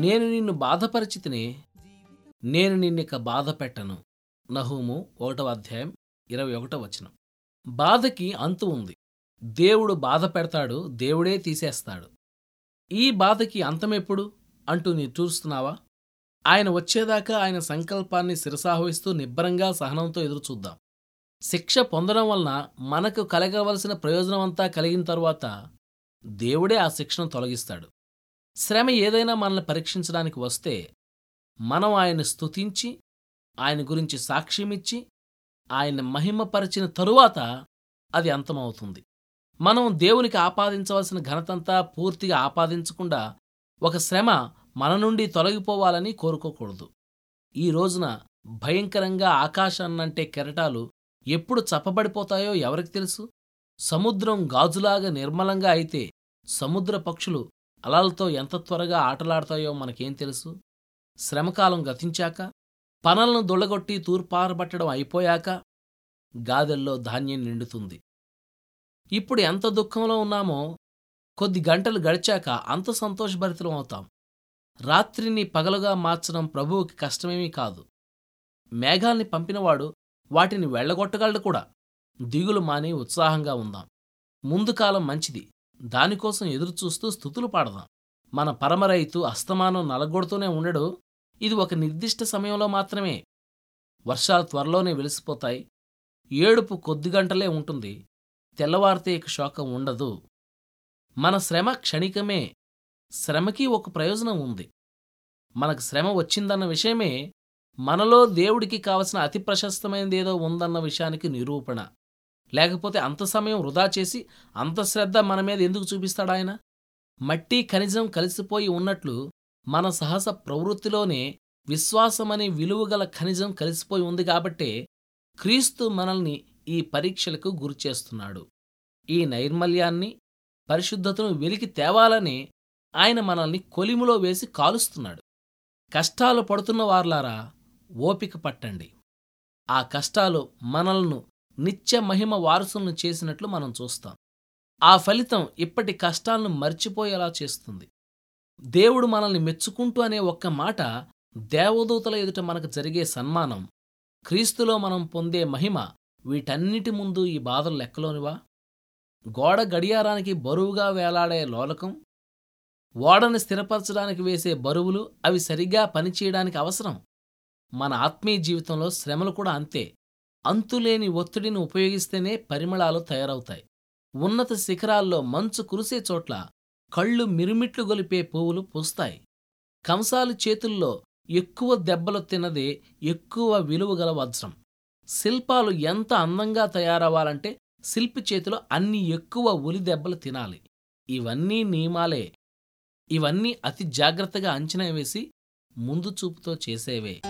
నేను నిన్ను బాధపరిచితిని నేను నిన్నిక బాధ పెట్టను. నహూము ఒకటవ అధ్యాయం ఇరవై ఒకటో వచనం. బాధకి అంతు ఉంది. దేవుడు బాధ పెడతాడు దేవుడే తీసేస్తాడు. ఈ బాధకి అంతమెప్పుడు అంటూ నీ చూస్తున్నావా? ఆయన వచ్చేదాకా ఆయన సంకల్పాన్ని శిరసాహవిస్తూ నిబ్బరంగా సహనంతో ఎదురుచూద్దాం శిక్ష పొందడం వలన మనకు కలగవలసిన ప్రయోజనమంతా కలిగిన తరువాత దేవుడే ఆ శిక్షను తొలగిస్తాడు. శ్రమ ఏదైనా మనల్ని పరీక్షించడానికి వస్తే మనం ఆయన్ని స్తుతించి ఆయన గురించి సాక్ష్యమిచ్చి ఆయన మహిమపరిచిన తరువాత అది అంతమవుతుంది. మనం దేవునికి ఆపాదించవలసిన ఘనతంతా పూర్తిగా ఆపాదించకుండా ఒక శ్రమ మన నుండి తొలగిపోవాలని కోరుకోకూడదు. ఈ రోజున భయంకరంగా ఆకాశాన్నంటే కెరటాలు ఎప్పుడు చప్పబడిపోతాయో ఎవరికి తెలుసు? సముద్రం గాజులాగా నిర్మలంగా అయితే సముద్ర పక్షులు అలలతో ఎంత త్వరగా ఆటలాడతాయో మనకేం తెలుసు? శ్రమకాలం గతించాక పనలను దొళ్ళగొట్టి తూర్పారబట్టడం అయిపోయాక గాదెల్లో ధాన్యం నిండుతుంది. ఇప్పుడు ఎంత దుఃఖంలో ఉన్నామో కొద్ది గంటలు గడిచాక అంత సంతోషభరితలం అవుతాం. రాత్రిని పగలుగా మార్చడం ప్రభువుకి కష్టమేమీ కాదు. మేఘాల్ని పంపినవాడు వాటిని వెళ్ళగొట్టగలడు కూడా. దిగులు మాని ఉత్సాహంగా ఉందాం. ముందు కాలం మంచిది. దానికోసం ఎదురుచూస్తూ స్థుతులు పాడదాం. మన పరమరైతు అస్తమానం నలగొడుతూనే ఉండడు. ఇది ఒక నిర్దిష్ట సమయంలో మాత్రమే. వర్షాలు త్వరలోనే వెలిసిపోతాయి. ఏడుపు కొద్ది గంటలే ఉంటుంది. తెల్లవారితే ఇక శోకం ఉండదు. మన శ్రమ క్షణికమే. శ్రమకి ఒక ప్రయోజనం ఉంది. మనకు శ్రమ వచ్చిందన్న విషయమే మనలో దేవుడికి కావలసిన అతి ప్రశస్తమైనదేదో ఉందన్న విషయానికి నిరూపణ. లేకపోతే అంత సమయం వృధా చేసి అంత శ్రద్ధ మన మీద ఎందుకు చూపిస్తాడాయన మట్టి ఖనిజం కలిసిపోయి ఉన్నట్లు మన సహస ప్రవృత్తిలోనే విశ్వాసమనే విలువగల ఖనిజం కలిసిపోయి ఉంది కాబట్టే క్రీస్తు మనల్ని ఈ పరీక్షలకు గురిచేస్తున్నాడు ఈ నైర్మల్యాన్ని పరిశుద్ధతను వెలికి తేవాలని ఆయన మనల్ని కొలిములో వేసి కాలుస్తున్నాడు. కష్టాలు పడుతున్న వార్లారా ఓపిక పట్టండి. ఆ కష్టాలు మనల్ను నిత్య మహిమ వారసులను చేసినట్లు మనం చూస్తాం. ఆ ఫలితం ఇప్పటి కష్టాలను మర్చిపోయేలా చేస్తుంది. దేవుడు మనల్ని మెచ్చుకుంటూ అనే ఒక్క మాట దేవదూతల ఎదుట మనకు జరిగే సన్మానం క్రీస్తులో మనం పొందే మహిమ వీటన్నిటి ముందు ఈ బాధలు లెక్కలోనివా? గోడ గడియారానికి బరువుగా వేలాడే లోలకం ఓడని స్థిరపరచడానికి వేసే బరువులు అవి సరిగ్గా పనిచేయడానికి అవసరం. మన ఆత్మీయ జీవితంలో శ్రమలు కూడా అంతే. అంతులేని ఒత్తిడిని ఉపయోగిస్తేనే పరిమళాలు తయారవుతాయి. ఉన్నత శిఖరాల్లో మంచు కురిసే చోట్ల కళ్ళు మిరుమిట్లు గొలిపే పువ్వులు పూస్తాయి. కంసాలు చేతుల్లో ఎక్కువ దెబ్బలు తిన్నదే ఎక్కువ విలువగల వజ్రం. శిల్పాలు ఎంత అందంగా తయారవ్వాలంటే శిల్పి చేతిలో అన్ని ఎక్కువ ఉలి దెబ్బలు తినాలి. ఇవన్నీ నియమాలే. ఇవన్నీ అతి జాగ్రత్తగా అంచనా వేసి ముందు చూపుతో చేసేవే.